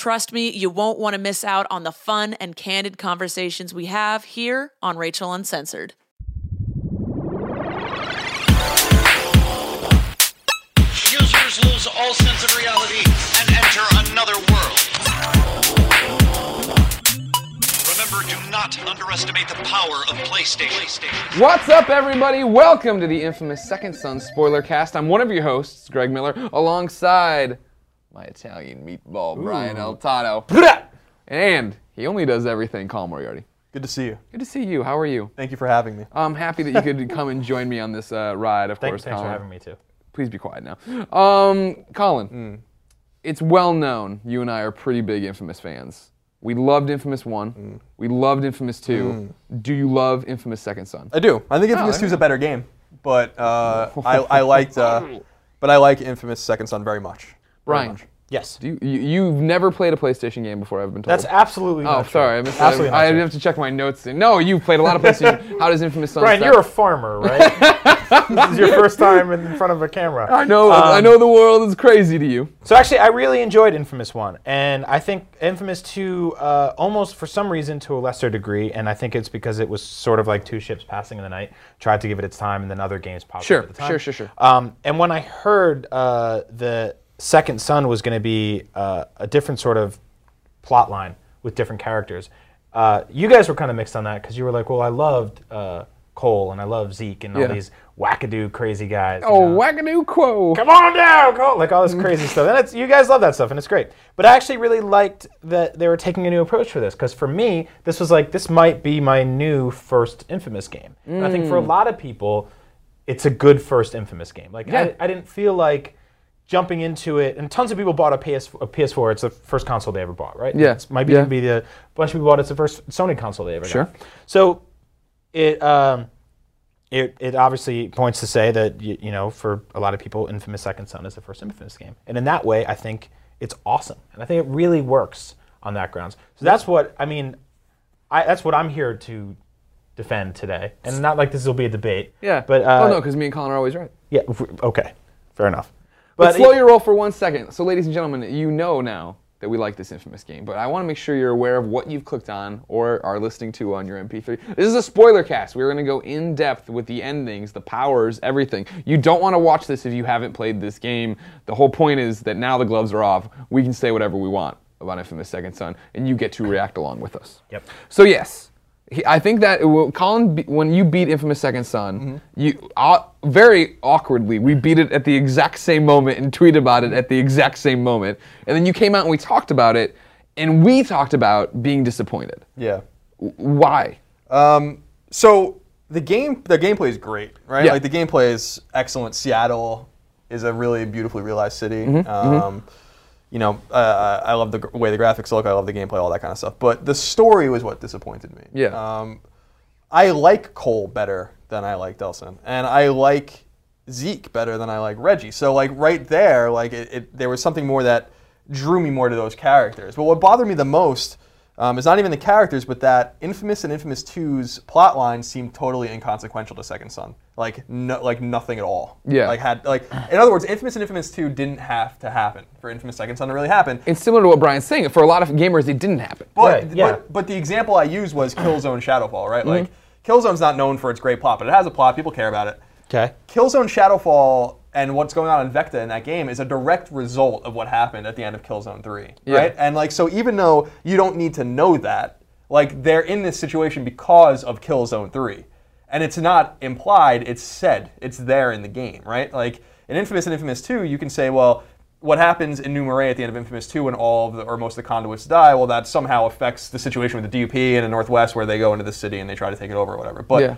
Trust me, you won't want to miss out on the fun and candid conversations we have here on Rachel Uncensored. Users lose all sense of reality and enter another world. Remember, do not underestimate the power of PlayStation. What's up, everybody? Welcome to the infamous Second Son spoiler cast. I'm one of your hosts, Greg Miller, alongside my Italian meatball, Brian Altano. And he only does everything, Colin Moriarty. Good to see you. Good to see you. How are you? Thank you for having me. I'm happy that you could come and join me on this uh, ride, of Thank- course, thanks Colin. for having me too. Please be quiet now. Um, Colin, it's well known you and I are pretty big Infamous fans. We loved Infamous 1. We loved Infamous 2. Do you love Infamous Second Son? I do. I think Infamous there 2 is a better game, but uh, I, I liked, uh, but I like Infamous Second Son very much. Very Brian, much. Yes. do you, you, you've never played a PlayStation game before, I've been told. That's absolutely Oh, not true. sorry. I missed Absolutely I, I not true. have to check my notes. No, you've played a lot of PlayStation. How does Infamous Son Brian, start? you're a farmer, right? this is your first time in front of a camera. I know. I Um, know the world is crazy to you. So actually, I really enjoyed Infamous One, and I think Infamous Two, uh, almost for some reason, to a lesser degree, and I think it's because it was sort of like two ships passing in the night. Tried to give it its time, and then other games popped Sure, up at the time. sure, sure, sure. Um, and when I heard uh, the Second Son was going to be uh, a different sort of plot line with different characters, uh, you guys were kind of mixed on that because you were like, "Well, I loved uh, Cole and I love Zeke and all Yeah. these wackadoo crazy guys." you Oh, know? wackadoo quo. come on down, Cole. Like all this crazy stuff. And it's, you guys love that stuff, and it's great. But I actually really liked that they were taking a new approach for this, because for me, this was like, this might be my new first Infamous game. And I think for a lot of people, it's a good first Infamous game. Like, Yeah. I, I didn't feel like jumping into it, and tons of people bought a, PS, a PS4. It's the first console they ever bought, right? Yeah. It might be, Yeah. be the bunch of people bought it's the first Sony console they ever Sure. got. So it um, it, it obviously points to say that you, you know for a lot of people infamous second son is the first infamous game and in that way i think it's awesome and i think it really works on that grounds so that's what i mean I, that's what i'm here to defend today and not like this will be a debate Yeah. but uh, oh no, because me and Colin are always right. yeah okay fair enough But but slow your roll for one second. So, ladies and gentlemen, you know now that we like this infamous game, but I want to make sure you're aware of what you've clicked on or are listening to on your MP3. This is a spoiler cast. We're going to go in depth with the endings, the powers, everything. You don't want to watch this if you haven't played this game. The whole point is that now the gloves are off. We can say whatever we want about Infamous Second Son, and you get to react along with us. Yep. So yes, he, I think that will, Colin, be- when you beat Infamous Second Son, you uh, very awkwardly we beat it at the exact same moment and tweeted about it at the exact same moment, and then you came out and we talked about it, and we talked about being disappointed. Yeah. Why? So the game, the gameplay is great, right? Yeah. Like the gameplay is excellent. Seattle is a really beautifully realized city. Mm-hmm, Um, You know, uh, I love the way the graphics look. I love the gameplay, all that kind of stuff. But the story was what disappointed me. Yeah. Um, I like Cole better than I like Delsin, and I like Zeke better than I like Reggie. So like right there, like it, it, there was something more that drew me more to those characters. But what bothered me the most um, is not even the characters, but that Infamous and Infamous 2's plot lines seemed totally inconsequential to Second Son. Like no, like nothing at all. Yeah. Like had like in other words, Infamous and Infamous 2 didn't have to happen for Infamous Second Son to really happen. It's similar to what Brian's saying. For a lot of gamers, it didn't happen. But, Right, yeah. but but the example I used was Killzone Shadowfall, right? Like Mm-hmm. Killzone's not known for its great plot, but it has a plot. People care about it. Okay Killzone Shadowfall and what's going on in Vekta in that game is a direct result of what happened at the end of Killzone 3, Yeah. right? And like so even though you don't need to know that, Like they're in this situation because of Killzone 3. And it's not implied, it's said. It's there in the game, right? Like in Infamous and Infamous 2, you can say, well, what happens in New Marais at the end of Infamous 2 when all of the, or most of the conduits die, well, that somehow affects the situation with the DUP in the Northwest where they go into the city and they try to take it over or whatever. But Yeah.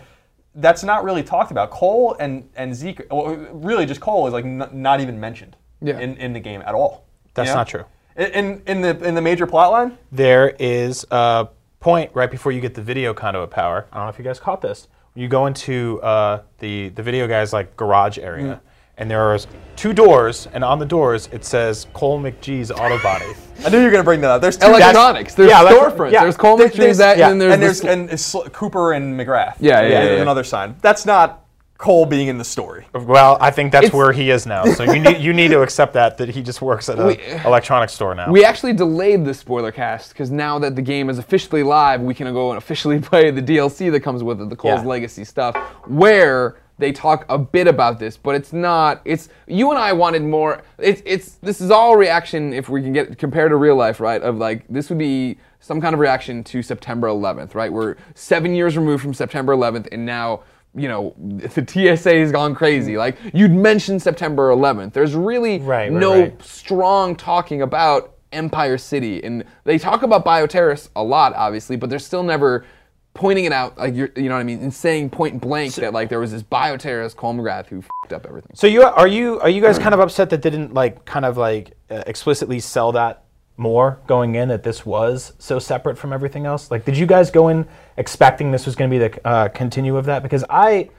That's not really talked about. Cole and, and Zeke, well, really just Cole is like n- not even mentioned Yeah. in, in the game at all. That's You know? not true. In, in, in the in the major plot line, There is a point right before you get the video conduit power. I don't know if you guys caught this. You go into uh, the the video guy's like garage area, and there are two doors, and on the doors it says Cole McGee's Auto Body. I knew you were going to bring that up. There's two Electronics. There's yeah, storefronts. yeah. There's Cole There- Street, there's- that, yeah, and then there's, and the there's and it's Cooper and MacGrath. Yeah, yeah, yeah, yeah. another sign. That's not Cole being in the story. Well, I think that's It's- where he is now. So you need you need to accept that that he just works at an electronics store now. We actually delayed the spoiler cast because now that the game is officially live, we can go and officially play the DLC that comes with it, the Cole's Yeah. Legacy stuff, where they talk a bit about this, but it's not. It's you and I wanted more. It's it's this is all reaction if we can get compared to real life, right? Of like this would be some kind of reaction to September 11th, right? We're seven years removed from September 11th, and now you know the TSA has gone crazy. Like you'd mentioned September 11th. There's really Right, right, no right. strong talking about Empire City, and they talk about bioterrorists a lot, obviously, but they're still never pointing it out, like you're, you know what I mean, and saying point blank that like there was this bioterrorist Cole MacGrath who fucked up everything. So you are you are you guys kind of upset that didn't like kind of like uh, explicitly sell that more going in that this was so separate from everything else? Like, did you guys go in expecting this was going to be the uh, continue of that? Because I.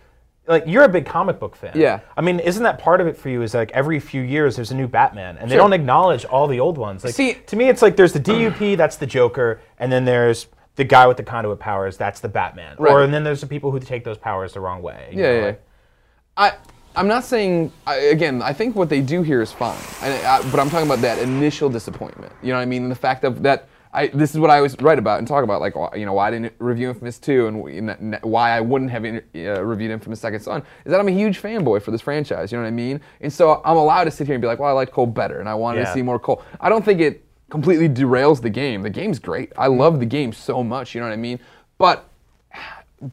Like you're a big comic book fan. Yeah. I mean, isn't that part of it for you? Is like every few years there's a new Batman, and they Sure. don't acknowledge all the old ones. Like See- to me, it's like there's the DUP, that's the Joker, and then there's the guy with the conduit powers, that's the Batman. Or Right. and then there's the people who take those powers the wrong way. you Yeah, know, yeah. like- I I'm not saying I, again. I think what they do here is fine, and I, but I'm talking about that initial disappointment. You know what I mean? And the fact of that. I, this is what I always write about and talk about, like why- you know why I didn't review Infamous 2 and, and that- why I wouldn't have in, uh, reviewed Infamous Second Son is that I'm a huge fanboy for this franchise. You know what I mean? And so I'm allowed to sit here and be like, well, I liked Cole better, and I wanted Yeah. to see more Cole. I don't think it completely derails the game. The game's great. I love the game so much. You know what I mean? But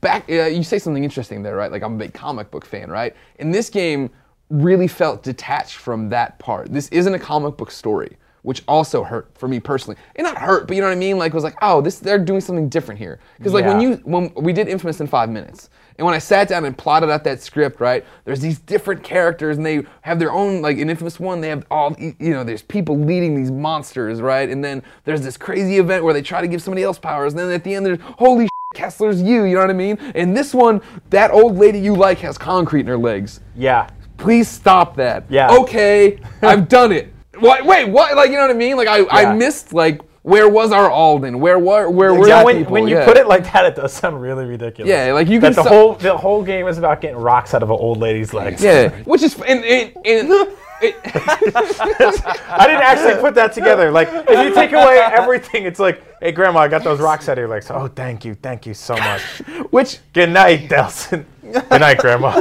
back uh, you say something interesting there right like i'm a big comic book fan right and this game really felt detached from that part this isn't a comic book story which also hurt for me personally and not hurt but you know what i mean like it was like oh this they're doing something different here because like when you when we did infamous in five minutes and when i sat down and plotted out that script right there's these different characters and they have their own like in infamous one they have all you know there's people leading these monsters right and then there's this crazy event where they try to give somebody else powers and then at the end there's holy sh Kessler's you, you know what I mean? And this one, that old lady you like has concrete in her legs. yeah. Please stop that. Yeah. Okay, I've done it. What? Wait, what? Like you know what I mean? Like I, Yeah. I missed like where was our Alden? Where were where were Yeah, when, people? when you Yeah. put it like that, it does sound really ridiculous. Yeah, like you that can the so- whole the whole game is about getting rocks out of an old lady's legs. yeah, which is and and, and I didn't actually put that together. Like, if you take away everything, it's like, hey, Grandma, I got those rocks out of your legs. Oh, thank you, thank you so much. which Good night, Delsin. Good night, Grandma.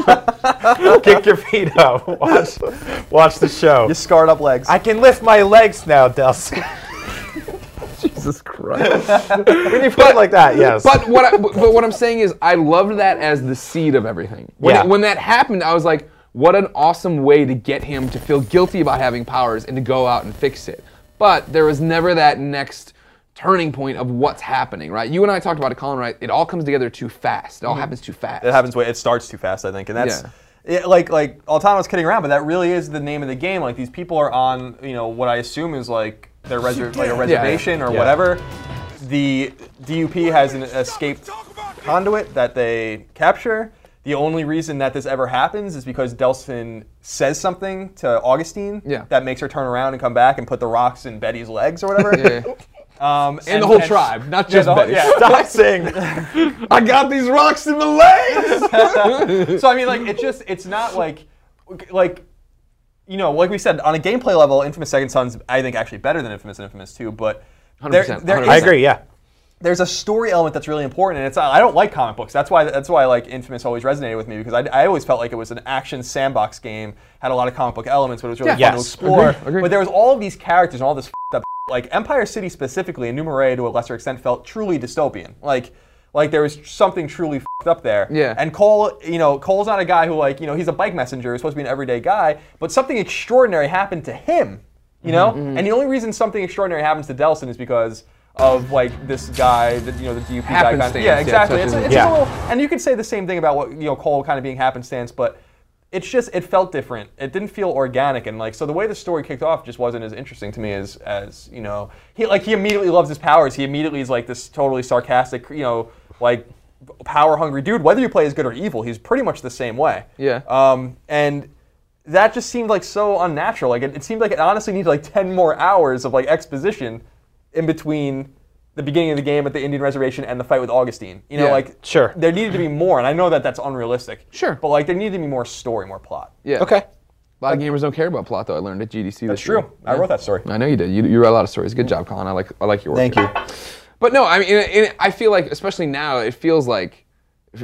Kick your feet up. Watch, watch the show. You scarred up legs. I can lift my legs now, Delsin. Jesus Christ. when you put it like that, yes. But what I, but but what I'm saying is I loved that as the seed of everything. When, Yeah. it- when that happened, I was like, what an awesome way to get him to feel guilty about having powers and to go out and fix it. But there was never that next turning point of what's happening, right? You and I talked about it, Colin, right? It all comes together too fast. It all mm-hmm. happens too fast. it happens way it starts too fast i think and that's Yeah. yeah, like like Altano's kidding around but that really is the name of the game like these people are on you know what i assume is like their reser- like a reservation or Yeah. whatever the dup has an escaped conduit that they capture the only reason that this ever happens is because Delsin says something to Augustine Yeah. that makes her turn around and come back and put the rocks in Betty's legs or whatever. Yeah. Um, And the whole tribe, not just the whole- Betty. yeah. Stop saying. I got these rocks in my legs. so I mean, like, it's just, it's not like, like, you know, like we said, on a gameplay level, Infamous Second Son's, I think, actually better than Infamous and Infamous 2, but there, 100%, there 100%. is- I agree, yeah. There's a story element that's really important, and it's I don't like comic books. That's why that's why like Infamous always resonated with me because I, I always felt like it was an action sandbox game, had a lot of comic book elements, but it was really Yeah. fun to explore. Agreed, agreed. But there was all of these characters and all this f***ed up like Empire City specifically, and New Marais to a lesser extent felt truly dystopian. Like, like there was something truly f***ed up there. Yeah. And Cole, you know, Cole's not a guy who like, you know, he's a bike messenger. He's supposed to be an everyday guy, but something extraordinary happened to him. You know, Mm-hmm, and the only reason something extraordinary happens to Delsin is because of like this guy, that you know, the DUP guy. Kind of, yeah, yeah, exactly. touches it's, it's Yeah. a little, and you could say the same thing about what you know Cole kind of being happenstance, but it's just it felt different. It didn't feel organic, and like so the way the story kicked off just wasn't as interesting to me as as you know he like he immediately loves his powers. He immediately is like this totally sarcastic, you know, like power hungry dude. Whether you play as good or evil, he's pretty much the same way. Yeah. Um, and that just seemed like so unnatural. Like it, it seemed like it honestly needed like ten more hours of like exposition in between the beginning of the game at the Indian reservation and the fight with Augustine. You know, Yeah. like Sure. there needed to be more, and I know that that's unrealistic. Sure. but like there needed to be more story, more plot. Yeah. Okay. A lot of gamers don't care about plot, though. I learned at GDC. That's this year. true. I wrote that story. I know you did. You, you wrote a lot of stories. Good job, Colin. I like I like your work. Thank you. But no, I mean, it, it, I feel like, especially now, it feels like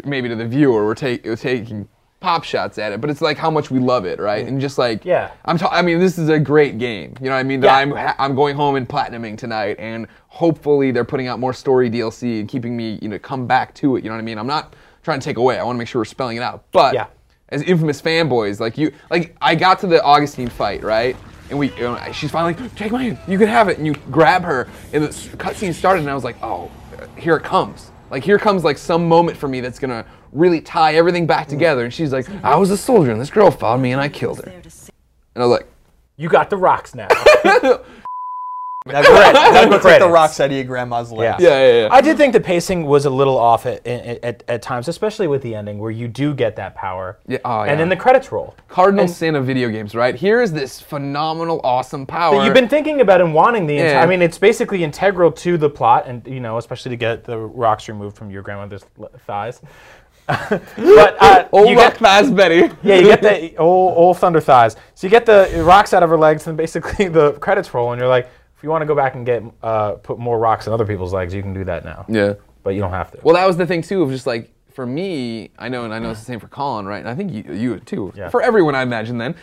maybe to the viewer, we're, take, we're taking pop shots at it, but it's like how much we love it, right? And just like, Yeah. I'm. Ta- I mean, this is a great game. You know what I mean? That Yeah. I'm I'm going home and platinuming tonight, and hopefully they're putting out more story DLC and keeping me, you know, come back to it. You know what I mean? I'm not trying to take away. I want to make sure we're spelling it out, but. Yeah. As infamous fanboys, like you, like I got to the Augustine fight, right? And we, you know, she's finally like, take my hand, you can have it, and you grab her, and the cutscene started, and I was like, oh, here it comes. Like here comes like some moment for me that's gonna really tie everything back together. And she's like, I was a soldier, and this girl followed me, and I killed her. And I was like, You got the rocks now. Now go, now go take the rocks out of your grandma's leg. Yeah. yeah, yeah, yeah. I did think the pacing was a little off at, at, at, at times, especially with the ending where you do get that power. Yeah, oh, And yeah. then the credits roll. Cardinal sin of video games, right? Here is this phenomenal, awesome power. But you've been thinking about and wanting the entire. Yeah. I mean, it's basically integral to the plot, and you know, especially to get the rocks removed from your grandmother's thighs. but uh, Old you Rock get, Fast Betty. yeah, you get the old, old thunder thighs. So you get the rocks out of her legs, and basically the credits roll, and you're like, if you want to go back and get uh, put more rocks in other people's legs, you can do that now. yeah. But you don't have to. Well, that was the thing too of just like for me, I know, and I know it's the same for Colin, right? And I think you, you too. Yeah. For everyone, I imagine then.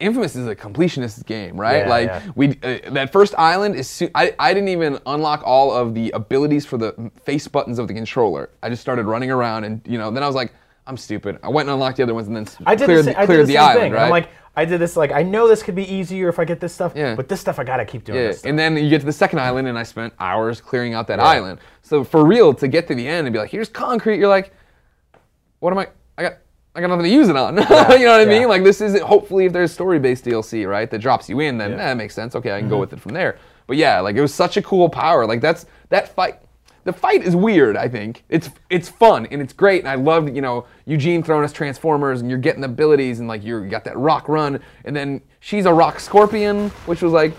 Infamous is a completionist game, right? Yeah, like yeah. we, uh, that first island is. Su- I, I didn't even unlock all of the abilities for the face buttons of the controller. I just started running around, and you know, then I was like, I'm stupid. I went and unlocked the other ones, and then I did cleared, the, sa- I cleared did the, the, island, thing. right? I'm like, I did this like I know this could be easier if I get this stuff, Yeah. but this stuff I gotta keep doing. Yeah, and then you get to the second island, and I spent hours clearing out that island. So for real, to get to the end and be like, "Here's concrete," you're like, "What am I? I got, I got nothing to use it on." you know what I yeah. mean? Like this isn't. Hopefully, if there's story-based DLC, right, that drops you in, then Yeah. Mm-hmm. eh, that makes sense. Okay, I can go with it from there. But yeah, like it was such a cool power. Like that's that fight. The fight is weird. I think it's it's fun and it's great, and I loved you know Eugene throwing us transformers, and you're getting the abilities, and like you're, you got that rock run, and then she's a rock scorpion, which was like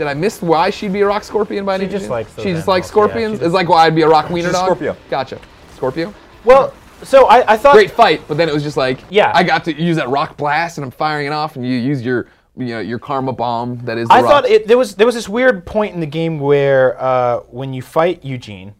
did I miss why she'd be a rock scorpion by any just chance? likes She just likes yeah, scorpions. she it's like why I'd be a rock wiener dog. Scorpio. Gotcha. Scorpio. well, so I, I thought Great fight, but then it was just like Yeah. I got to use that rock blast and I'm firing it off, and you use your you know your karma bomb that is. The I thought it, there was there was this weird point in the game where uh, when you fight Eugene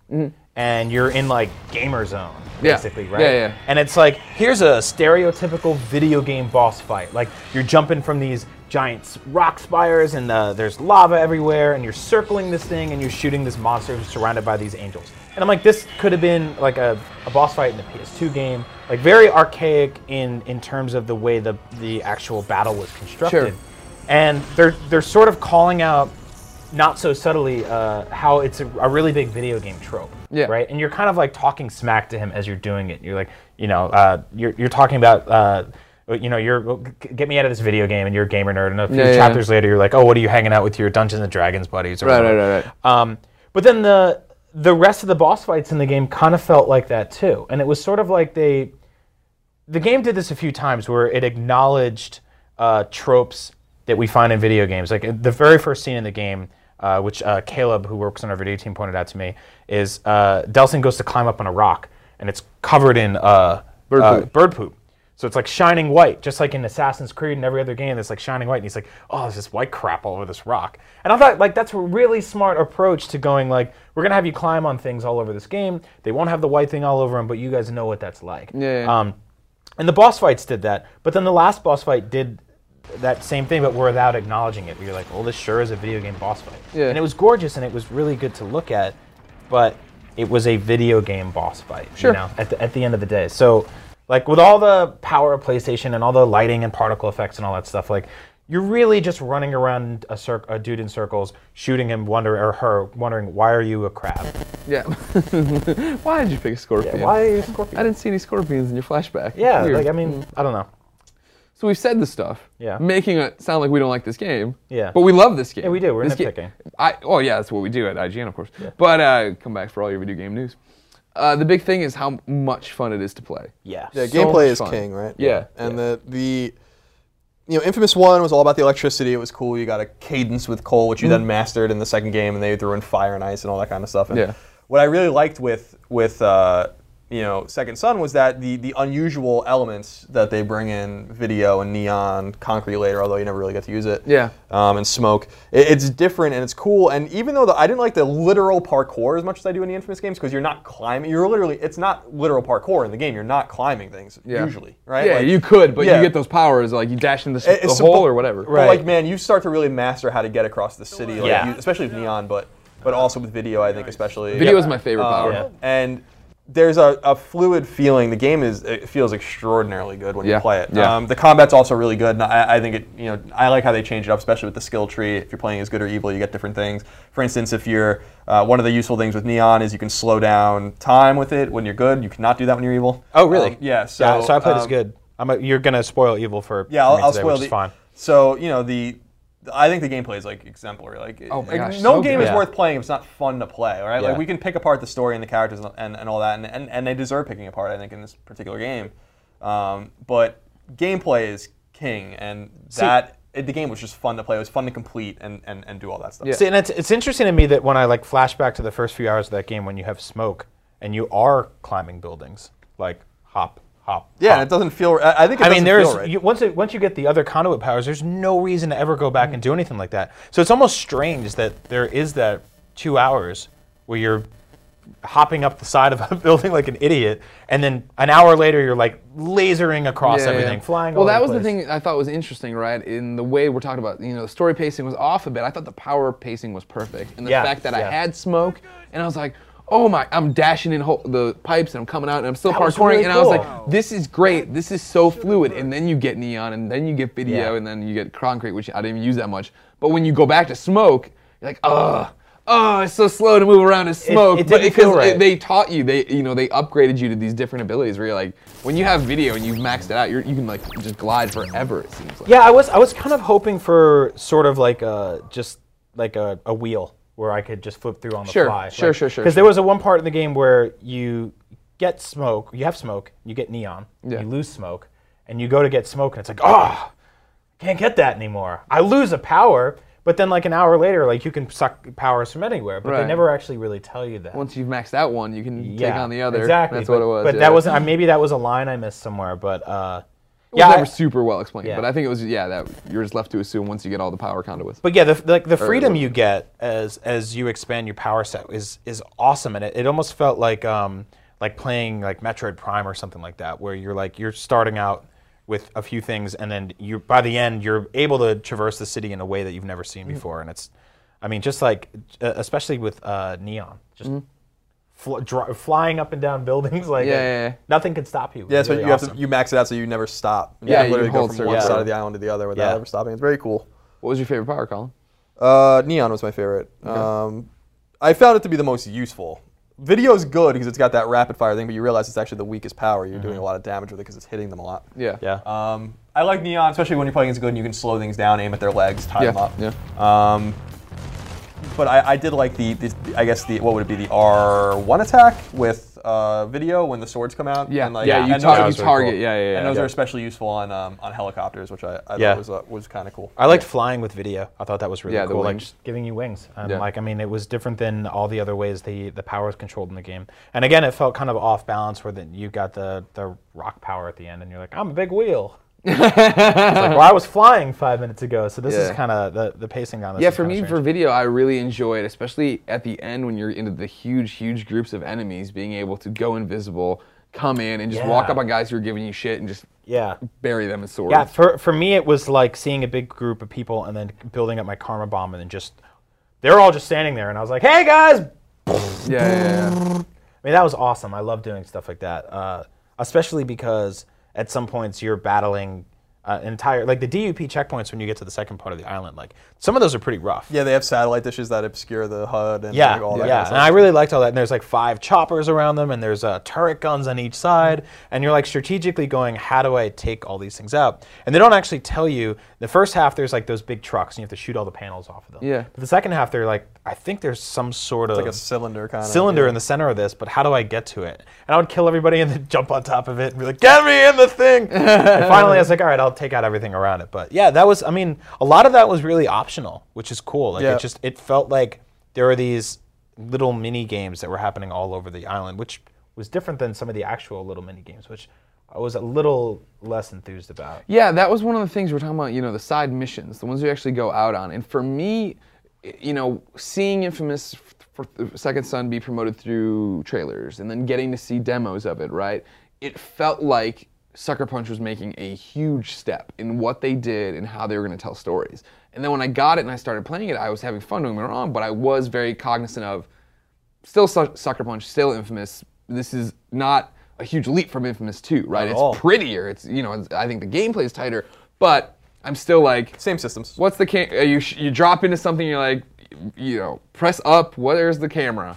and you're in like gamer zone, Mm-hmm. Yeah. basically, right? Yeah, yeah. And it's like here's a stereotypical video game boss fight. Like you're jumping from these giant rock spires and uh, there's lava everywhere, and you're circling this thing and you're shooting this monster who's surrounded by these angels. And I'm like, this could have been like a, a boss fight in the PS2 game, like very archaic in in terms of the way the the actual battle was constructed. Sure. And they're they're sort of calling out not so subtly uh, how it's a, a really big video game trope. Yeah. Right. And you're kind of like talking smack to him as you're doing it. You're like, you know, uh, you're you're talking about. Uh, you know, you're get me out of this video game, and you're a gamer nerd. And a few Yeah, yeah. chapters later, you're like, oh, what are you hanging out with your Dungeons and Dragons buddies? Or Right, whatever. right, right, right. Um, but then the the rest of the boss fights in the game kind of felt like that too, and it was sort of like they the game did this a few times where it acknowledged uh, tropes that we find in video games. Like the very first scene in the game, uh, which uh, Caleb, who works on our video team, pointed out to me, is uh, Delson goes to climb up on a rock and it's covered in uh, Bird uh, poop. bird poop. So it's like shining white, just like in Assassin's Creed and every other game that's like shining white. And he's like, oh, there's this white crap all over this rock. And I thought like that's a really smart approach to going like, we're gonna have you climb on things all over this game. They won't have the white thing all over them, but you guys know what that's like. Yeah, yeah. Um, and the boss fights did that, but then the last boss fight did that same thing, but without acknowledging it. You're like, oh, this sure is a video game boss fight. Yeah. And it was gorgeous and it was really good to look at, but it was a video game boss fight. Sure. You know, at the, at the end of the day. So, like with all the power of PlayStation and all the lighting and particle effects and all that stuff, like you're really just running around a, cir- a dude in circles, shooting him, wondering or her, wondering why are you a crab? Yeah. Why did you pick a scorpion? Why are you a scorpion? I didn't see any scorpions in your flashback. Yeah, Weird. like I mean, I don't know. So we've said this stuff. Yeah. Making it sound like we don't like this game. Yeah. But we love this game. Yeah, we do. We're this ga- nitpicking. I oh yeah, that's what we do at IGN, of course. Yeah. But uh, come back for all your video game news. Uh, the big thing is how much fun it is to play. Yeah. Yeah, So gameplay is fun. king, right? Yeah. And the the you know, Infamous One was all about the electricity. It was cool. You got a cadence with Cole, which you then mastered in the second game, and they threw in fire and ice and all that kind of stuff. And Yeah. What I really liked with with uh, you know Second Son was that the the unusual elements that they bring in video and neon, concrete later, although you never really get to use it. Yeah. Um, and smoke. It, it's different and it's cool. And even though the, I didn't like the literal parkour as much as I do in the Infamous games, because you're not climbing. You're literally. It's not literal parkour in the game. You're not climbing things Yeah. usually, right? Yeah, Like- you could, but yeah. you get those powers like you dash in the, It- the hole or whatever. But Right. like, man, you start to really master how to get across the city, like, Yeah. you- especially with neon, but but also with video. I think especially Video is my favorite Um, power. Yeah. And there's a, a fluid feeling. The game is it feels extraordinarily good when Yeah, you play it. yeah. Um, the combat's also really good. And I, I think it. You know, I like how they change it up, especially with the skill tree. If you're playing as good or evil, you get different things. For instance, if you're uh, one of the useful things with neon is you can slow down time with it when you're good. You cannot do that when you're evil. Oh, really? Um, yeah. So, yeah, so I played as um, good. I'm a, you're gonna spoil evil for yeah, for I'll, me I'll today, spoil which the. is fine. So you know the, I think the gameplay is like exemplary. Like, Oh like, gosh, no so game good. is Yeah. worth playing if it's not fun to play. Right? Yeah. Like we can pick apart the story and the characters and, and, and all that, and, and and they deserve picking apart. I think in this particular game, um, but gameplay is king, and that it, the game was just fun to play. It was fun to complete and and, and do all that stuff. Yeah. See, and it's, it's interesting to me that when I like flash back to the first few hours of that game when you have smoke and you are climbing buildings, like hop, hop. Yeah, hop. it doesn't feel. I I think it I mean, there's feel right. you, once it, once you get the other conduit powers, there's no reason to ever go back hmm. and do anything like that. So it's almost strange that there is that two hours where you're hopping up the side of a building like an idiot, and then an hour later you're like lasering across Yeah, everything, yeah. flying. Well, all that over was the place. thing I thought was interesting, right? In the way we're talking about, you know, the story pacing was off a bit. I thought the power pacing was perfect, and the Yeah, fact that I had smoke, and I was like, oh my, I'm dashing in ho- the pipes, and I'm coming out, and I'm still That parkouring, really and I was like, this is great. This is so fluid, and then you get neon, and then you get video, Yeah. and then you get concrete, which I didn't even use that much. But when you go back to smoke, you're like, ugh. Oh, it's so slow to move around in smoke. it but didn't because right. they taught you, they you know they upgraded you to these different abilities. Where you're like, when you have video and you've maxed it out, you're, you can like just glide forever. It seems like. Yeah, I was I was kind of hoping for sort of like a just like a, a wheel where I could just flip through on the Sure, fly. sure, sure, sure, Because sure. there was a one part in the game where you get smoke, you have smoke, you get neon, Yeah. you lose smoke, and you go to get smoke, and it's like, oh, can't get that anymore. I lose a power, but then like an hour later, like you can suck powers from anywhere, but they never actually really tell you that. Once you've maxed out one, you can take on the other. Exactly. That's but, what it was. But yeah. that wasn't. uh, Maybe that was a line I missed somewhere. But uh, was yeah, never I- super well explained, Yeah. but I think it was yeah that you're just left to assume once you get all the power conduits. But yeah, the like the freedom or- you get as as you expand your power set is is awesome, and it, it almost felt like um like playing like Metroid Prime or something like that, where you're like you're starting out with a few things, and then you by the end you're able to traverse the city in a way that you've never Mm-hmm. seen before, and it's, I mean, just like especially with uh, Neon, just. Fl- dri- flying up and down buildings like Mm-hmm. Yeah, yeah, yeah. nothing can stop you. Yeah, It's so really you have to you max it out so you never stop. You Yeah, can you literally go from certain one Yeah. side of the island to the other without Yeah. ever stopping. It's very cool. What was your favorite power, Colin? Uh, Neon was my favorite. Um, I found it to be the most useful. Video's good because it's got that rapid fire thing, but you realize it's actually the weakest power. You're doing a lot of damage with it because it's hitting them a lot. Yeah. yeah. Um, I like Neon, especially when you're playing against good and you can slow things down, aim at their legs, tie them up. Yeah. Um, but I, I did like the, the, I guess the what would it be the R1 attack with uh, video when the swords come out. Yeah. and like, yeah. You, and tar- those, was you really target. cool. Yeah. Yeah. Yeah. and those yeah. are especially useful on um, on helicopters, which I, I Yeah. thought was uh, was kind of cool. I liked flying with video. I thought that was really Yeah, the cool. Like just giving you wings. And Yeah. like I mean, it was different than all the other ways the the power was controlled in the game. And again, it felt kind of off balance where then you got the the rock power at the end, and you're like, I'm a big wheel. Like, well, I was flying five minutes ago, so this is kind of the the pacing on this. Yeah, for me, for video, I really enjoyed, especially at the end when you're into the huge, huge groups of enemies, being able to go invisible, come in and just walk up on guys who are giving you shit and just Yeah. bury them in swords. Yeah, for for me it was like seeing a big group of people and then building up my karma bomb and then just they're all just standing there and I was like, "Hey guys!" yeah, yeah, yeah. I mean, that was awesome. I love doing stuff like that, uh, especially because at some points you're battling uh, entire like the DUP checkpoints when you get to the second part of the island. Like some of those are pretty rough. Yeah, they have satellite dishes that obscure the HUD and Yeah, like, all that. yeah, kind of and I really liked all that. And there's like five choppers around them, and there's uh, turret guns on each side, and you're like strategically going, how do I take all these things out? And they don't actually tell you. The first half, there's like those big trucks, and you have to shoot all the panels off of them. Yeah. But the second half, they're like, I think there's some sort of like a cylinder kind of cylinder in the center of this, but how do I get to it? And I would kill everybody and then jump on top of it and be like, get me in the thing. and finally, I was like, all right, I'll take out everything around it. But yeah, that was, I mean, a lot of that was really optional, which is cool. Like Yeah. it just, it felt like there were these little mini games that were happening all over the island, which was different than some of the actual little mini games, which I was a little less enthused about. Yeah, that was one of the things we we're talking about, you know, the side missions, the ones you actually go out on. And for me, you know, seeing Infamous for Second Son be promoted through trailers and then getting to see demos of it, right? It felt like Sucker Punch was making a huge step in what they did and how they were going to tell stories. And then when I got it and I started playing it, I was having fun, don't get wrong, but I was very cognizant of still Su- Sucker Punch, still Infamous. This is not a huge leap from Infamous 2, right? at It's all. prettier. It's you know, it's, I think the gameplay is tighter, but I'm still like, Same systems. what's the cam? uh, You sh- you drop into something, you're like, you know, press up. Where's the camera?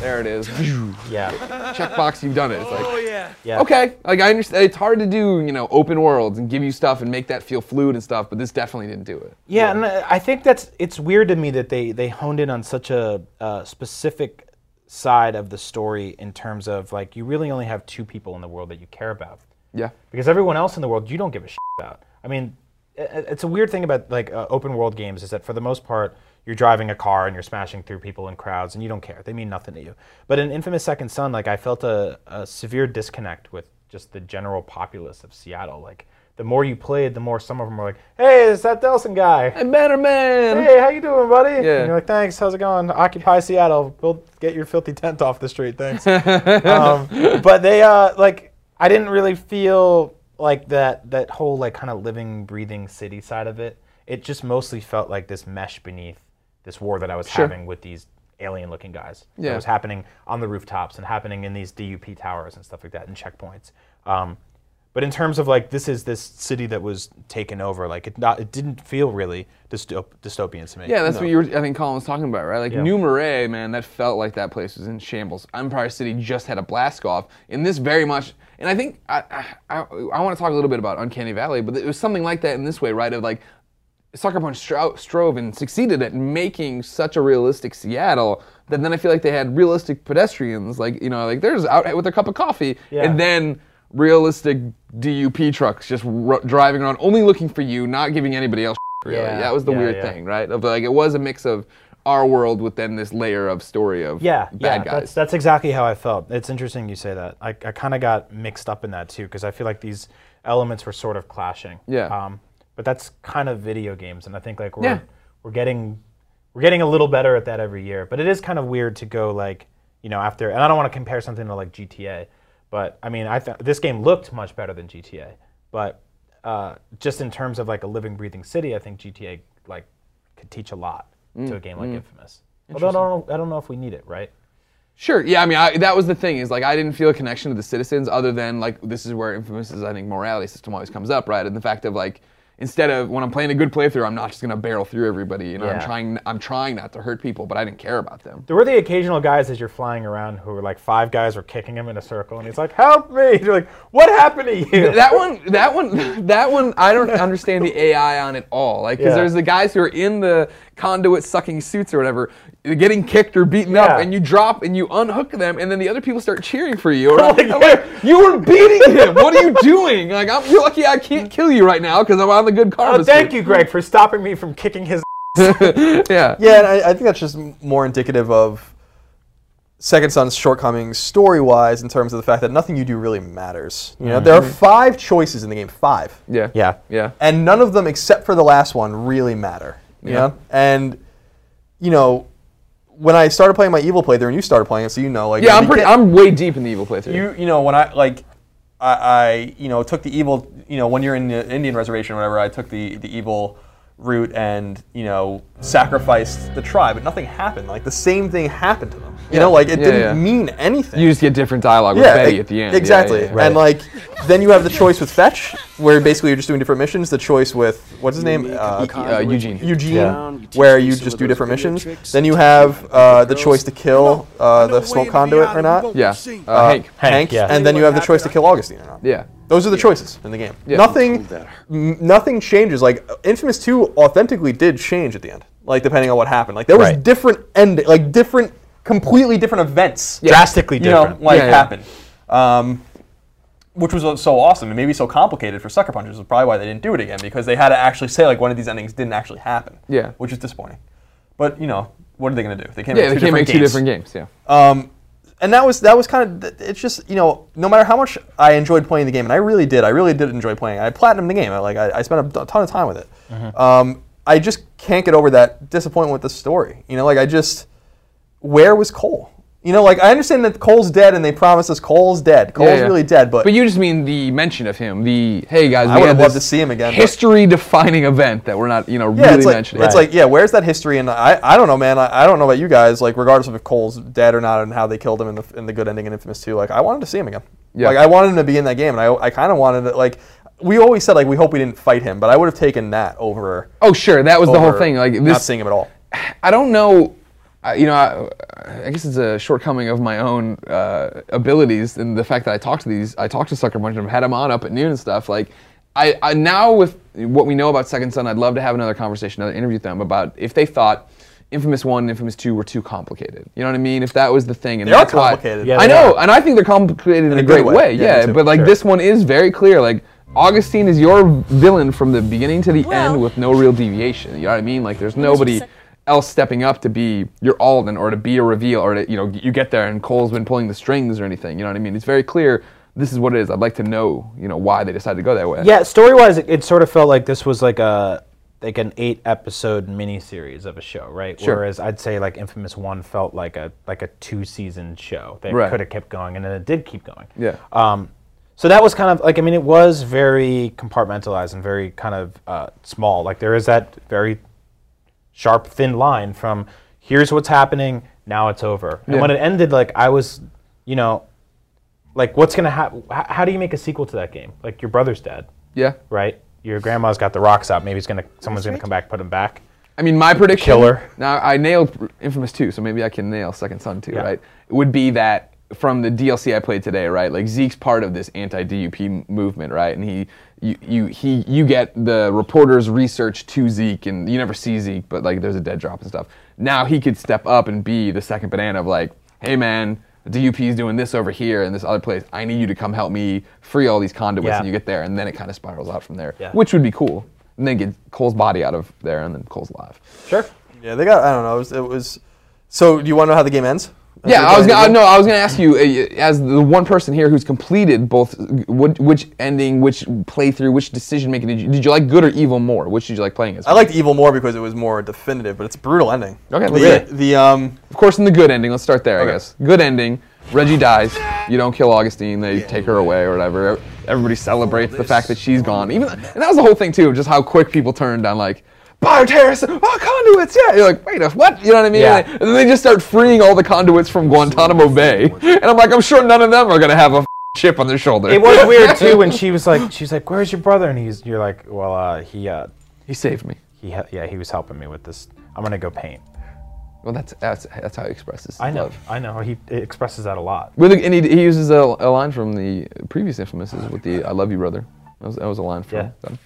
There it is. Yeah. Checkbox, you've done it. It's like, Oh yeah. Yeah. okay, like I understand. It's hard to do, you know, open worlds and give you stuff and make that feel fluid and stuff, but this definitely didn't do it. Yeah, and uh, I think that's it's weird to me that they they honed in on such a uh, specific side of the story in terms of like you really only have two people in the world that you care about Yeah. because everyone else in the world you don't give a shit about. I mean, i- i- it's a weird thing about like uh, open world games is that for the most part you're driving a car and you're smashing through people in crowds and you don't care. They mean nothing to you. But in Infamous Second Son, like I felt a, a severe disconnect with just the general populace of Seattle. Like the more you played, the more some of them were like, "Hey, it's that Delsin guy." Hey, better man. Hey, how you doing, buddy? Yeah. And you're like, thanks. How's it going? Occupy Seattle. We'll get your filthy tent off the street. Thanks. um, but they uh, like, I didn't really feel like that that whole like kind of living, breathing city side of it. It just mostly felt like this mesh beneath this war that I was Sure. having with these alien-looking guys. Yeah. That was happening on the rooftops and happening in these DUP towers and stuff like that and checkpoints. Um, but in terms of like this is this city that was taken over, like it not it didn't feel really dystop- dystopian to me. Yeah, that's what you were, I think Colin was talking about, right? Like Yeah. New Marais, man, that felt like that place was in shambles. Empire City just had a blast off. In this, very much, and I think I, I, I, I want to talk a little bit about Uncanny Valley, but it was something like that in this way, right? Of like, Sucker Punch stro- strove and succeeded at making such a realistic Seattle that then I feel like they had realistic pedestrians, like you know, like there's out with a cup of coffee, Yeah. and then realistic DUP trucks just r- driving around, only looking for you, not giving anybody else. Really, Yeah, that was the yeah, weird thing, right? Of like it was a mix of our world with then this layer of story of Yeah, bad yeah, guys. That's, that's exactly how I felt. It's interesting you say that. I, I kind of got mixed up in that too because I feel like these elements were sort of clashing. Yeah. Um, but that's kind of video games, and I think like we're Yeah. we're getting we're getting a little better at that every year. But it is kind of weird to go like you know after, and I don't want to compare something to like GTA, but I mean I th- this game looked much better than GTA, but uh, just in terms of like a living, breathing city, I think GTA like could teach a lot Mm, to a game like Infamous. Although I don't, know, I don't know if we need it, right? Sure. Yeah. I mean, I, that was the thing is like I didn't feel a connection to the citizens other than like this is where Infamous is. I think morality system always comes up, right? And the fact of like instead of when I'm playing a good playthrough, I'm not just gonna barrel through everybody. You know, I'm trying. I'm trying not to hurt people, but I didn't care about them. There were the occasional guys as you're flying around who were like five guys were kicking him in a circle, and he's like, "Help me!" And you're like, "What happened to you?" that one, that one, that one. I don't understand the AI on it all. Like, because Yeah. there's the guys who are in the conduit sucking suits or whatever, getting kicked or beaten Yeah. up, and you drop and you unhook them, and then the other people start cheering for you. Or, Like, I'm like, you were beating him. What are you doing? Like, I'm, you're lucky I can't kill you right now because I'm on the good karma. oh, thank you, Greg, for stopping me from kicking his. Yeah. Yeah, and I, I think that's just more indicative of Second Son's shortcomings story wise in terms of the fact that nothing you do really matters. You know, there are mm-hmm. five choices in the game, five. Yeah. Yeah. Yeah. and none of them except for the last one really matter you Yeah. know and you know when I started playing my evil playthrough and you started playing it, so you know, like Yeah, I'm pretty. I'm way deep in the evil playthrough. you you know when I like I, I you know took the evil you know when you're in the Indian reservation or whatever I took the the evil route and you know sacrificed the tribe but nothing happened like the same thing happened to them you know like it Yeah, didn't yeah. mean anything You just get different dialogue with Betty e- at the end. Exactly yeah, yeah. and like then you have the choice with fetch where basically you're just doing different missions the choice with what's his name uh, uh, Eugene. Eugene, Yeah. where you just do different missions. Then you have uh, the choice to kill uh, the smoke conduit or not. Yeah. Uh, Uh, Hank. Hank, yeah. and then you have the choice to kill Augustine or not. Yeah. Those are the choices in the game. Yeah. Nothing, m- nothing changes. Like Infamous Two authentically did change at the end. Like depending on what happened. Like there was Right. different end, like different, completely different events. Drastically You know, different. like Yeah, yeah. happened. Um, which was so awesome and maybe so complicated for Sucker Punchers is probably why they didn't do it again because they had to actually say like one of these endings didn't actually happen. Yeah. Which is disappointing. But you know, what are they going to do? They can't Yeah, make they two can't make different two games. different games. Yeah. Um, and that was that was kind of it's just you know no matter how much I enjoyed playing the game and I really did I really did enjoy playing it. I platinumed the game I, like I, I spent a ton of time with it. Um, I just can't get over that disappointment with the story. You know, like I just where was Cole? You know, like I understand that Cole's dead and they promised us Cole's dead. Cole's Yeah, really dead, but But you just mean the mention of him. The hey guys, I we would've loved to see him again, History-defining event that we're not, you know, yeah, really it's like mentioning. it's like yeah, where's that history? And I, I don't know, man. I, I don't know about you guys. Like regardless of if Cole's dead or not, and how they killed him in the in the good ending in Infamous Two. Like I wanted to see him again. Yeah. Like I wanted him to be in that game, and I I kind of wanted it. Like we always said, like we hope we didn't fight him, but I would have taken that over. oh sure, that was the whole thing. Like not seeing him at all. I don't know. I- You know, I, I guess it's a shortcoming of my own uh, abilities and the fact that I talked to these. I talked to Sucker Punch and had them on up at noon and stuff. Like, I, I now with what we know about Second Son, I'd love to have another conversation, another interview with them about if they thought Infamous One and Infamous Two were too complicated. You know what I mean? If that was the thing, and They are that's why- complicated. Yeah, I know, are. and I think they're complicated in, a, a great way. way. Yeah, Yeah, too. but like Sure. this one is very clear. Like Augustine is your villain from the beginning to the Well- end with no real deviation. You know what I mean? Like there's nobody say- else stepping up to be your Alden or to be a reveal or to you know you get there and Cole's been pulling the strings or anything. You know what I mean? It's very clear. This is what it is. I'd like to know, you know, why they decided to go that way. Yeah, story wise, it, it sort of felt like this was like a like an eight episode miniseries of a show, right? Sure. Whereas I'd say like Infamous One felt like a like a two season show that Right. could have kept going, and then it did keep going. Yeah. Um, so that was kind of like I mean it was very compartmentalized and very kind of uh, small. Like there is that very sharp thin line from here's what's happening now it's over and Yeah. when it ended like i was you know like what's gonna happen how do you make a sequel to that game like your brother's dead Yeah. right your grandma's got the rocks out maybe it's gonna someone's gonna come back put him back I mean, my prediction. Killer. Now I nailed Infamous 2, so maybe I can nail Second Son too, Yeah. right? It would be that from the DLC I played today, right? Like Zeke's part of this anti-DUP movement, right? And he, you, you, he, you get the reporter's research to Zeke, and you never see Zeke, but like there's a dead drop and stuff. Now he could step up and be the second banana of like, hey man, the DUP is doing this over here and this other place. I need you to come help me free all these conduits, Yeah. and you get there, and then it kind of spirals out from there, Yeah. which would be cool. And then get Cole's body out of there, and then Cole's alive. sure Yeah, they got. I don't know. It was. It was so, do you want to know how the game ends? Yeah, I was gonna. gonna, no, I was gonna ask you uh, as the one person here who's completed both, which, which ending, which playthrough, which decision making did you did you like good or evil more? Which did you like playing as? I liked Evil more because it was more definitive, but it's a brutal ending. Okay, the, really? The um, of course, in the good ending. Let's start there. Okay. I guess good ending. Reggie dies. You don't kill Augustine. They take her away or whatever. Everybody celebrates the fact that she's gone. Even and that was the whole thing too, just how quick people turned on like. Bioterrorists, oh conduits, yeah. You're like, wait, a what? You know what I mean? Yeah. And then they just start freeing all the conduits from Guantanamo Bay, and I'm like, I'm sure none of them are gonna have a chip on their shoulder. it was weird too when she was like she's like where's your brother and he's you're like well uh he uh he saved me. he yeah he was helping me with this i'm gonna go paint Well, that's that's that's how he expresses. I know Love. i know he expresses that a lot With the, and he, he uses a, a line from the previous Infamous with the "I love you, brother." That was, that was a line from Yeah. them.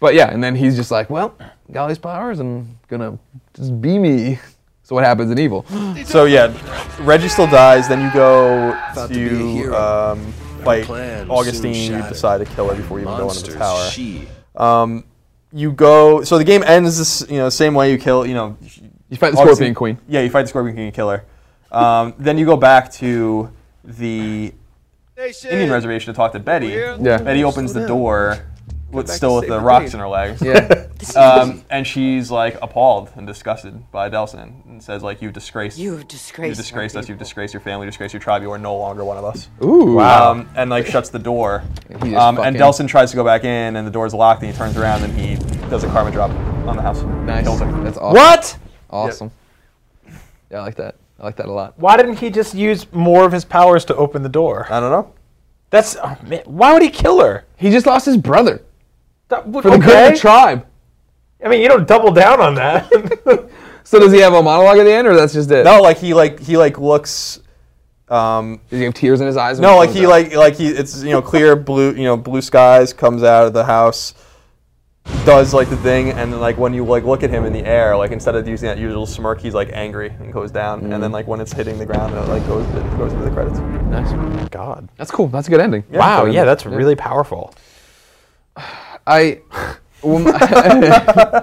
But yeah, and then he's just like, "Well, got all these powers and gonna just be me." So what happens in Evil? so yeah, Reggie still dies. Then you go Thought to to um, fight Augustine. You decide to kill her before you even go into the tower. she. Um, you go. So the game ends this, you know, same way you kill. You know, You fight the Augustine- Scorpion Queen. Yeah, you fight the Scorpion Queen and kill her. Um, then you go back to the Indian reservation to talk to Betty. Yeah. Betty opens the door, with still with the the rocks in her legs. Yeah. Um, and she's like appalled and disgusted by Delsin and says like you've disgraced You have disgraced. you've disgraced us, you've disgraced your family, you disgraced your tribe, you are no longer one of us. Ooh. Um, and like shuts the door. Um, and fucking- Delsin tries to go back in and the door's locked and he turns around and he does a karma drop on the house. Nice. Kills her. That's awesome. What? Awesome. Yeah, I like that. I like that a lot. Why didn't he just use more of his powers to open the door? I don't know. That's oh, man, why would he kill her? He just lost his brother That would- for the good of the tribe. I mean, you don't double down on that. So does he have a monologue at the end, or that's just it? No, like he like he like looks um, Does he have tears in his eyes? when No, like he out? like like he it's you know clear blue you know blue skies comes out of the house, does like the thing, and then like when you like look at him in the air, like instead of using that usual smirk, he's like angry and goes down, and then like when it's hitting the ground, it like goes it goes into the credits. Nice. God. That's cool. That's a good ending. Wow. Good Yeah, ending. that's really powerful. I. Well, um, my,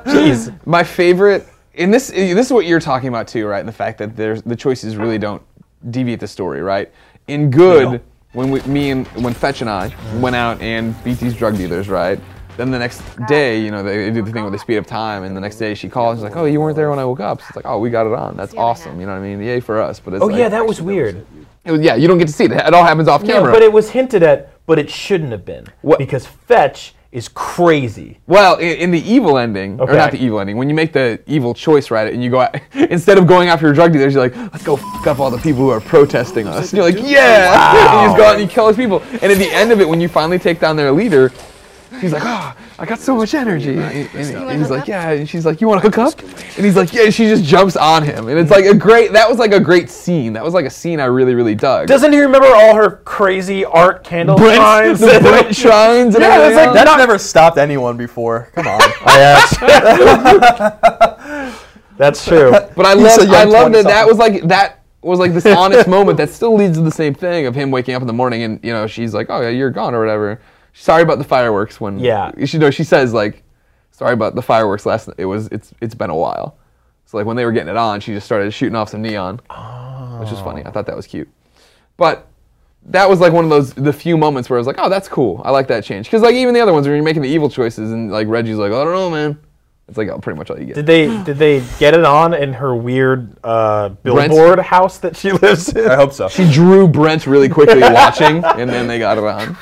Jeez. my favorite, and this this is what you're talking about too, right? And the fact that there's the choices really don't deviate the story, right? In good, when we, me and when Fetch and I went out and beat these drug dealers, right? Then the next day, you know, they do the thing where they speed up time, and the next day she calls, she's like, "Oh, you weren't there when I woke up." So it's like, "Oh, we got it on. That's awesome." You know what I mean? Yay for us! But it's Oh like, yeah, that was weird. it was- yeah, you don't get to see it. It all happens off No, camera. but it was hinted at, but it shouldn't have been What- because Fetch is crazy. Well, in, in the evil ending, or not the evil ending, when you make the evil choice, right, and you go out, instead of going after your drug dealers, you're like, let's go fuck up all the people who are protesting us. And you're like, yeah! and you just go out and you kill those people. And at the end of it, when you finally take down their leader, he's like, oh, I got so much energy. And, and- and he's like, yeah. And she's like, you want to hook up? And he's like, yeah. And she just jumps on him. And it's like a great, that was like a great scene. That was like a scene I really, really dug. Doesn't he remember all her crazy art candle Brent, shrines? the Brent shrines and Yeah, everything it's like else. That's never stopped anyone before. Come on. I That's true. But I love, a I love that that was like that was like this honest moment that still leads to the same thing of him waking up in the morning and you know she's like, oh yeah, you're gone or whatever. Sorry about the fireworks. When Yeah. she know she says like, sorry about the fireworks last. It was it's it's been a while. So like when they were getting it on, she just started shooting off some neon, which was funny. I thought that was cute, but. That was like one of those the few moments where I was like, oh, that's cool. I like that change. Because like even the other ones when you're making the evil choices and like Reggie's like, I don't know, man. It's like oh, pretty much all you get. Did they did they get it on in her weird uh, billboard house that she lives in? I hope so. She drew Brent really quickly watching, and then they got it on.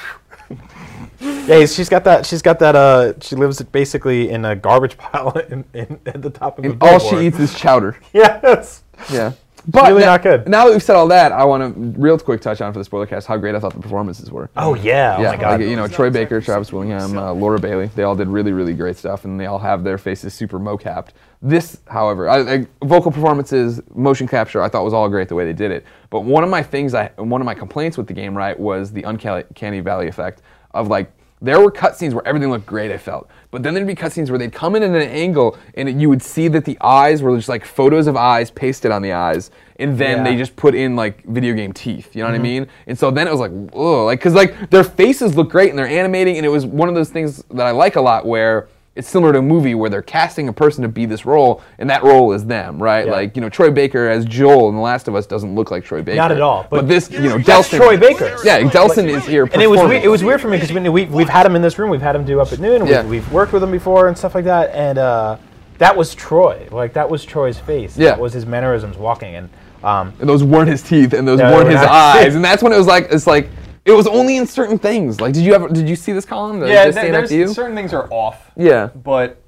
Yeah, she's got that. She's got that. Uh, she lives basically in a garbage pile in, in, at the top of the And all she eats is chowder. yes. Yeah. But really na- not good. Now that we've said all that, I want to real quick touch on for the spoiler cast how great I thought the performances were. Oh yeah. Oh yeah, my god. like, you know Troy Baker, Travis Willingham, uh, Laura Bailey. They all did really, really great stuff, and they all have their faces super mocapped. This, however, I, I, vocal performances, motion capture, I thought was all great the way they did it. But one of my things, I one of my complaints with the game, right, was the uncanny valley effect of like there were cutscenes where everything looked great. I felt, but then there'd be cutscenes where they'd come in at an angle, and it, you would see that the eyes were just like photos of eyes pasted on the eyes, and then Yeah. they just put in like video game teeth. You know what I mm-hmm. mean? And so then it was like, ugh, like because like their faces look great and they're animating, and it was one of those things that I like a lot where it's similar to a movie where they're casting a person to be this role, and that role is them, right? Yeah. Like you know, Troy Baker as Joel in The Last of Us doesn't look like Troy Baker. Not at all, But, but this, you know, Delsin. Troy Baker. Yeah, Delsin is here. And it was weird, it was weird for me because we, we, we've had him in this room. We've had him do up at noon. Yeah. We've, we've worked with him before and stuff like that. And uh, that was Troy. Like that was Troy's face. Yeah. That was his mannerisms walking. And um, and those weren't his teeth, and those No, weren't his eyes, and that's when it was like, it's like. It was only in certain things. Like, did you ever? Did you see this column? I Yeah, just th- there's you? certain things are off. Yeah. But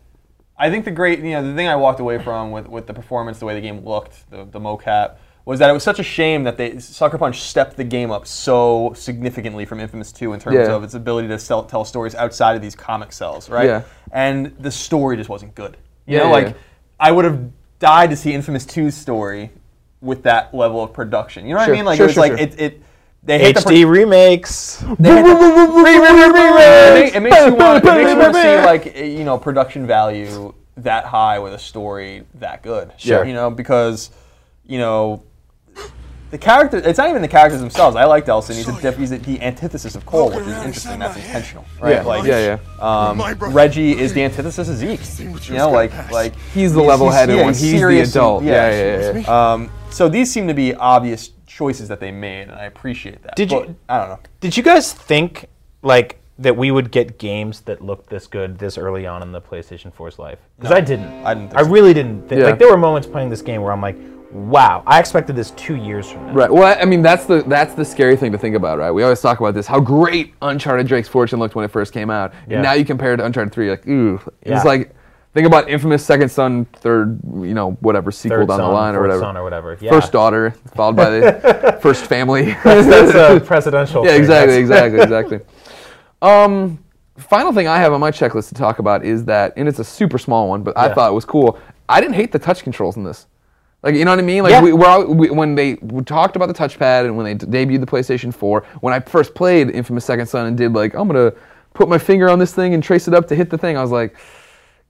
I think the great, you know, the thing I walked away from with, with the performance, the way the game looked, the, the mocap, was that it was such a shame that they Sucker Punch stepped the game up so significantly from Infamous 2 in terms Yeah. of its ability to sell, tell stories outside of these comic cells, right? Yeah. And the story just wasn't good. You Yeah, know, like yeah. I would have died to see Infamous 2's story with that level of production. You know what Sure, I mean? Like sure, it was sure, like it, it they hate the pro- HD remakes. they had the- it, it makes you want. It makes you want to see like eh, you know production value that high with a story that good. Sure. You know because you know the character. It's not even the characters themselves. I like Delsin. He's a diff, he's a, the antithesis of Cole, which is interesting. That's intentional, right? Yeah, Like yeah, yeah. Um, Reggie is the antithesis of Zeke. You know, like like He's the level-headed yeah, one. He's the serious and- adult. Yeah, yeah, yeah. yeah. Um, so these seem to be obvious choices that they made, and I appreciate that. Did But you- I don't know. Did you guys think like that we would get games that looked this good this early on in the PlayStation 4's life? Because I didn't. I didn't think I so. really didn't. Think, Yeah. Like there were moments playing this game where I'm like, wow, I expected this two years from now. Right. Well, I mean, that's the that's the scary thing to think about, right? We always talk about this, how great Uncharted Drake's Fortune looked when it first came out, Yeah. and now you compare it to Uncharted Three, like, ooh, Yeah. it's like think about Infamous Second Son, third, you know, whatever sequel Third down son, the line or fourth whatever. son or whatever. Yeah. First daughter, followed by the first family. That's a presidential. yeah, thing. exactly, That's- exactly, exactly. Um, final thing I have on my checklist to talk about is that, and it's a super small one, but I Yeah. thought it was cool. I didn't hate the touch controls in this. Like, you know what I mean? Like, Yeah. we, we're all, we, when they we talked about the touchpad and when they d- debuted the PlayStation 4, when I first played Infamous Second Son and did like, I'm gonna put my finger on this thing and trace it up to hit the thing, I was like,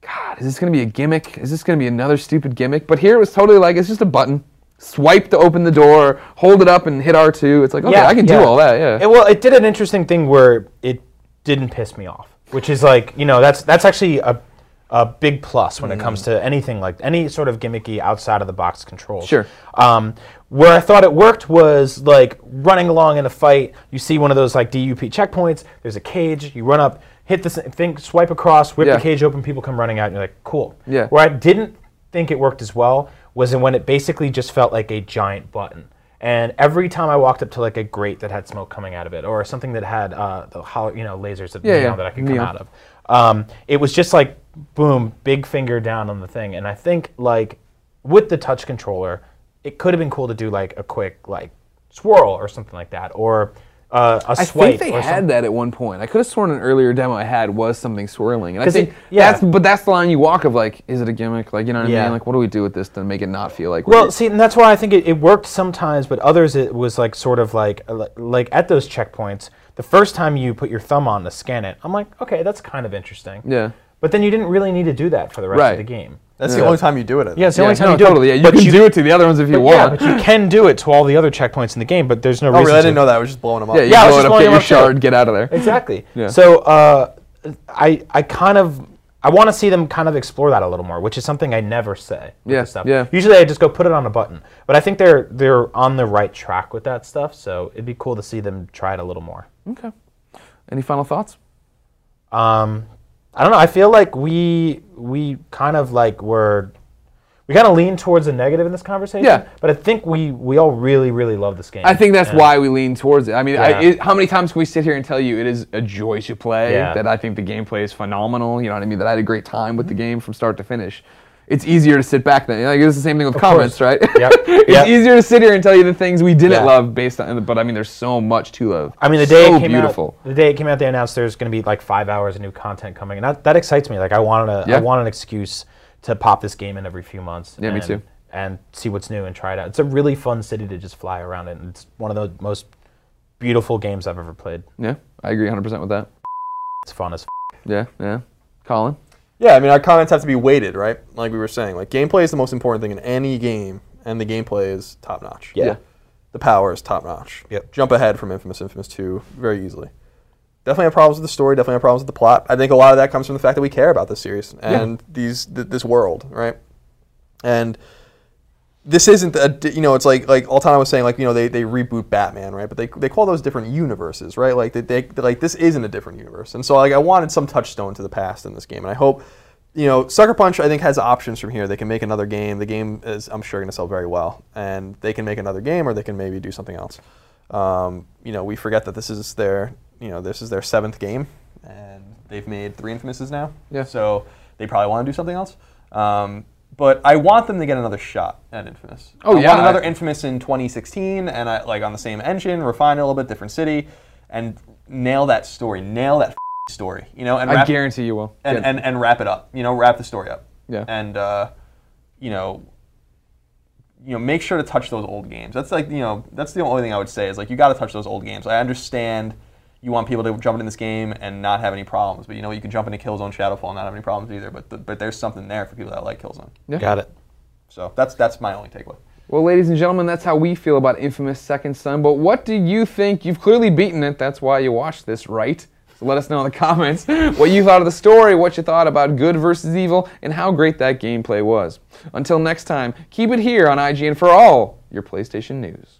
God, is this gonna be a gimmick? Is this gonna be another stupid gimmick? But here it was totally like it's just a button. Swipe to open the door, hold it up and hit R2. It's like, okay, I can do all that, yeah. It, well, it did an interesting thing where it didn't piss me off, which is like you know that's that's actually a a big plus when it comes Mm. to anything like any sort of gimmicky outside of the box controls. Sure. Um, where I thought it worked was like running along in a fight. You see one of those like DUP checkpoints. There's a cage. You run up, hit the thing, swipe across, whip Yeah. the cage open. People come running out, and you're like, cool. Yeah. Where I didn't think it worked as well was in when it basically just felt like a giant button. And every time I walked up to like a grate that had smoke coming out of it, or something that had uh, the hol- you know lasers of Yeah, yeah, that I could come out of, um, it was just like boom, big finger down on the thing. And I think like with the touch controller, it could have been cool to do like a quick like swirl or something like that, or uh, a I swipe. I think they had some- that at one point. I could have sworn an earlier demo I had was something swirling. And I think it- yeah. that's but that's the line you walk of like, is it a gimmick? Like you know what I mean? Like what do we do with this to make it not feel like Well, see, and that's why I think it, it worked sometimes, but others it was like sort of like uh, like at those checkpoints. The first time you put your thumb on to scan it, I'm like, okay, that's kind of interesting. Yeah. But then you didn't really need to do that for the rest Right. of the game. That's Yeah. the only time you do it. I Yeah, it's the yeah, only time no, you do totally. it. Yeah, you but can do it to the other ones if you but want. Yeah, but you can do it to all the other checkpoints in the game, but there's no Oh, reason really? I didn't know that. I was just blowing them up. yeah, you Yeah, I was blow just it up, get your up shard, get out of there. Exactly. Yeah. So uh, I I kind of I want to see them kind of explore that a little more, which is something I never say. with Yeah, this stuff. yeah. Usually I just go put it on a button, but I think they're they're on the right track with that stuff. So it'd be cool to see them try it a little more. Okay. Any final thoughts? Um, I don't know. I feel like we we kind of like were we kind of lean towards the negative in this conversation. Yeah. But I think we we all really really love this game. I think that's And- why we lean towards it. I mean, I, it, how many times can we sit here and tell you it is a joy to play? Yeah. That I think the gameplay is phenomenal. You know what I mean? That I had a great time with the mm-hmm. game from start to finish. It's easier to sit back then. Like, it's the same thing with comments, course. right? Yep. it's Yep. easier to sit here and tell you the things we didn't Yeah. love based on. But I mean, there's so much to love. I mean, the day so it came beautiful. out, the day it came out, they announced there's going to be like five hours of new content coming, and that, that excites me. Like I wanted a, Yeah. I want an excuse to pop this game in every few months. Yeah, me too. And see what's new and try it out. It's a really fun city to just fly around in. It's one of the most beautiful games I've ever played. Yeah, I agree 100% with that. It's fun as. F- Yeah, yeah. Colin? Yeah, I mean, our comments have to be weighted, right? Like we were saying, like gameplay is the most important thing in any game, and the gameplay is top notch. Yeah. Yeah. The power is top notch. Yep. Jump ahead from Infamous, Infamous 2 very easily. Definitely have problems with the story. Definitely have problems with the plot. I think a lot of that comes from the fact that we care about this series and these th- this world, right? And this isn't a you know it's like like Altano was saying like you know they, they reboot Batman right? But they, they call those different universes right? Like they, they like this isn't a different universe. And so like I wanted some touchstone to the past in this game. And I hope you know Sucker Punch I think has options from here. They can make another game. The game is I'm sure going to sell very well. And they can make another game or they can maybe do something else. Um, you know we forget that this is their you know this is their seventh game. And they've made three Infamouses now. Yeah. so they probably want to do something else. Um, but I want them to get another shot at Infamous. Oh, I yeah, want another Infamous in 2016, and I, like on the same engine, refine it a little bit, different city, and nail that story, nail that story, you know, and I wrap, guarantee you will. and, Yeah. and and wrap it up, you know, wrap the story up, Yeah. and uh, you know, you know, make sure to touch those old games. That's like you know, that's the only thing I would say is like you got to touch those old games. I understand you want people to jump into this game and not have any problems, but you know, you can jump into Killzone Shadowfall and not have any problems either. But the, but there's something there for people that like Killzone. Yeah. Got it. So that's that's my only takeaway. Well, ladies and gentlemen, that's how we feel about Infamous Second Son. But what do you think? You've clearly beaten it. That's why you watched this, right? So let us know in the comments what you thought of the story, what you thought about good versus evil, and how great that gameplay was. Until next time, keep it here on IGN for all your PlayStation news.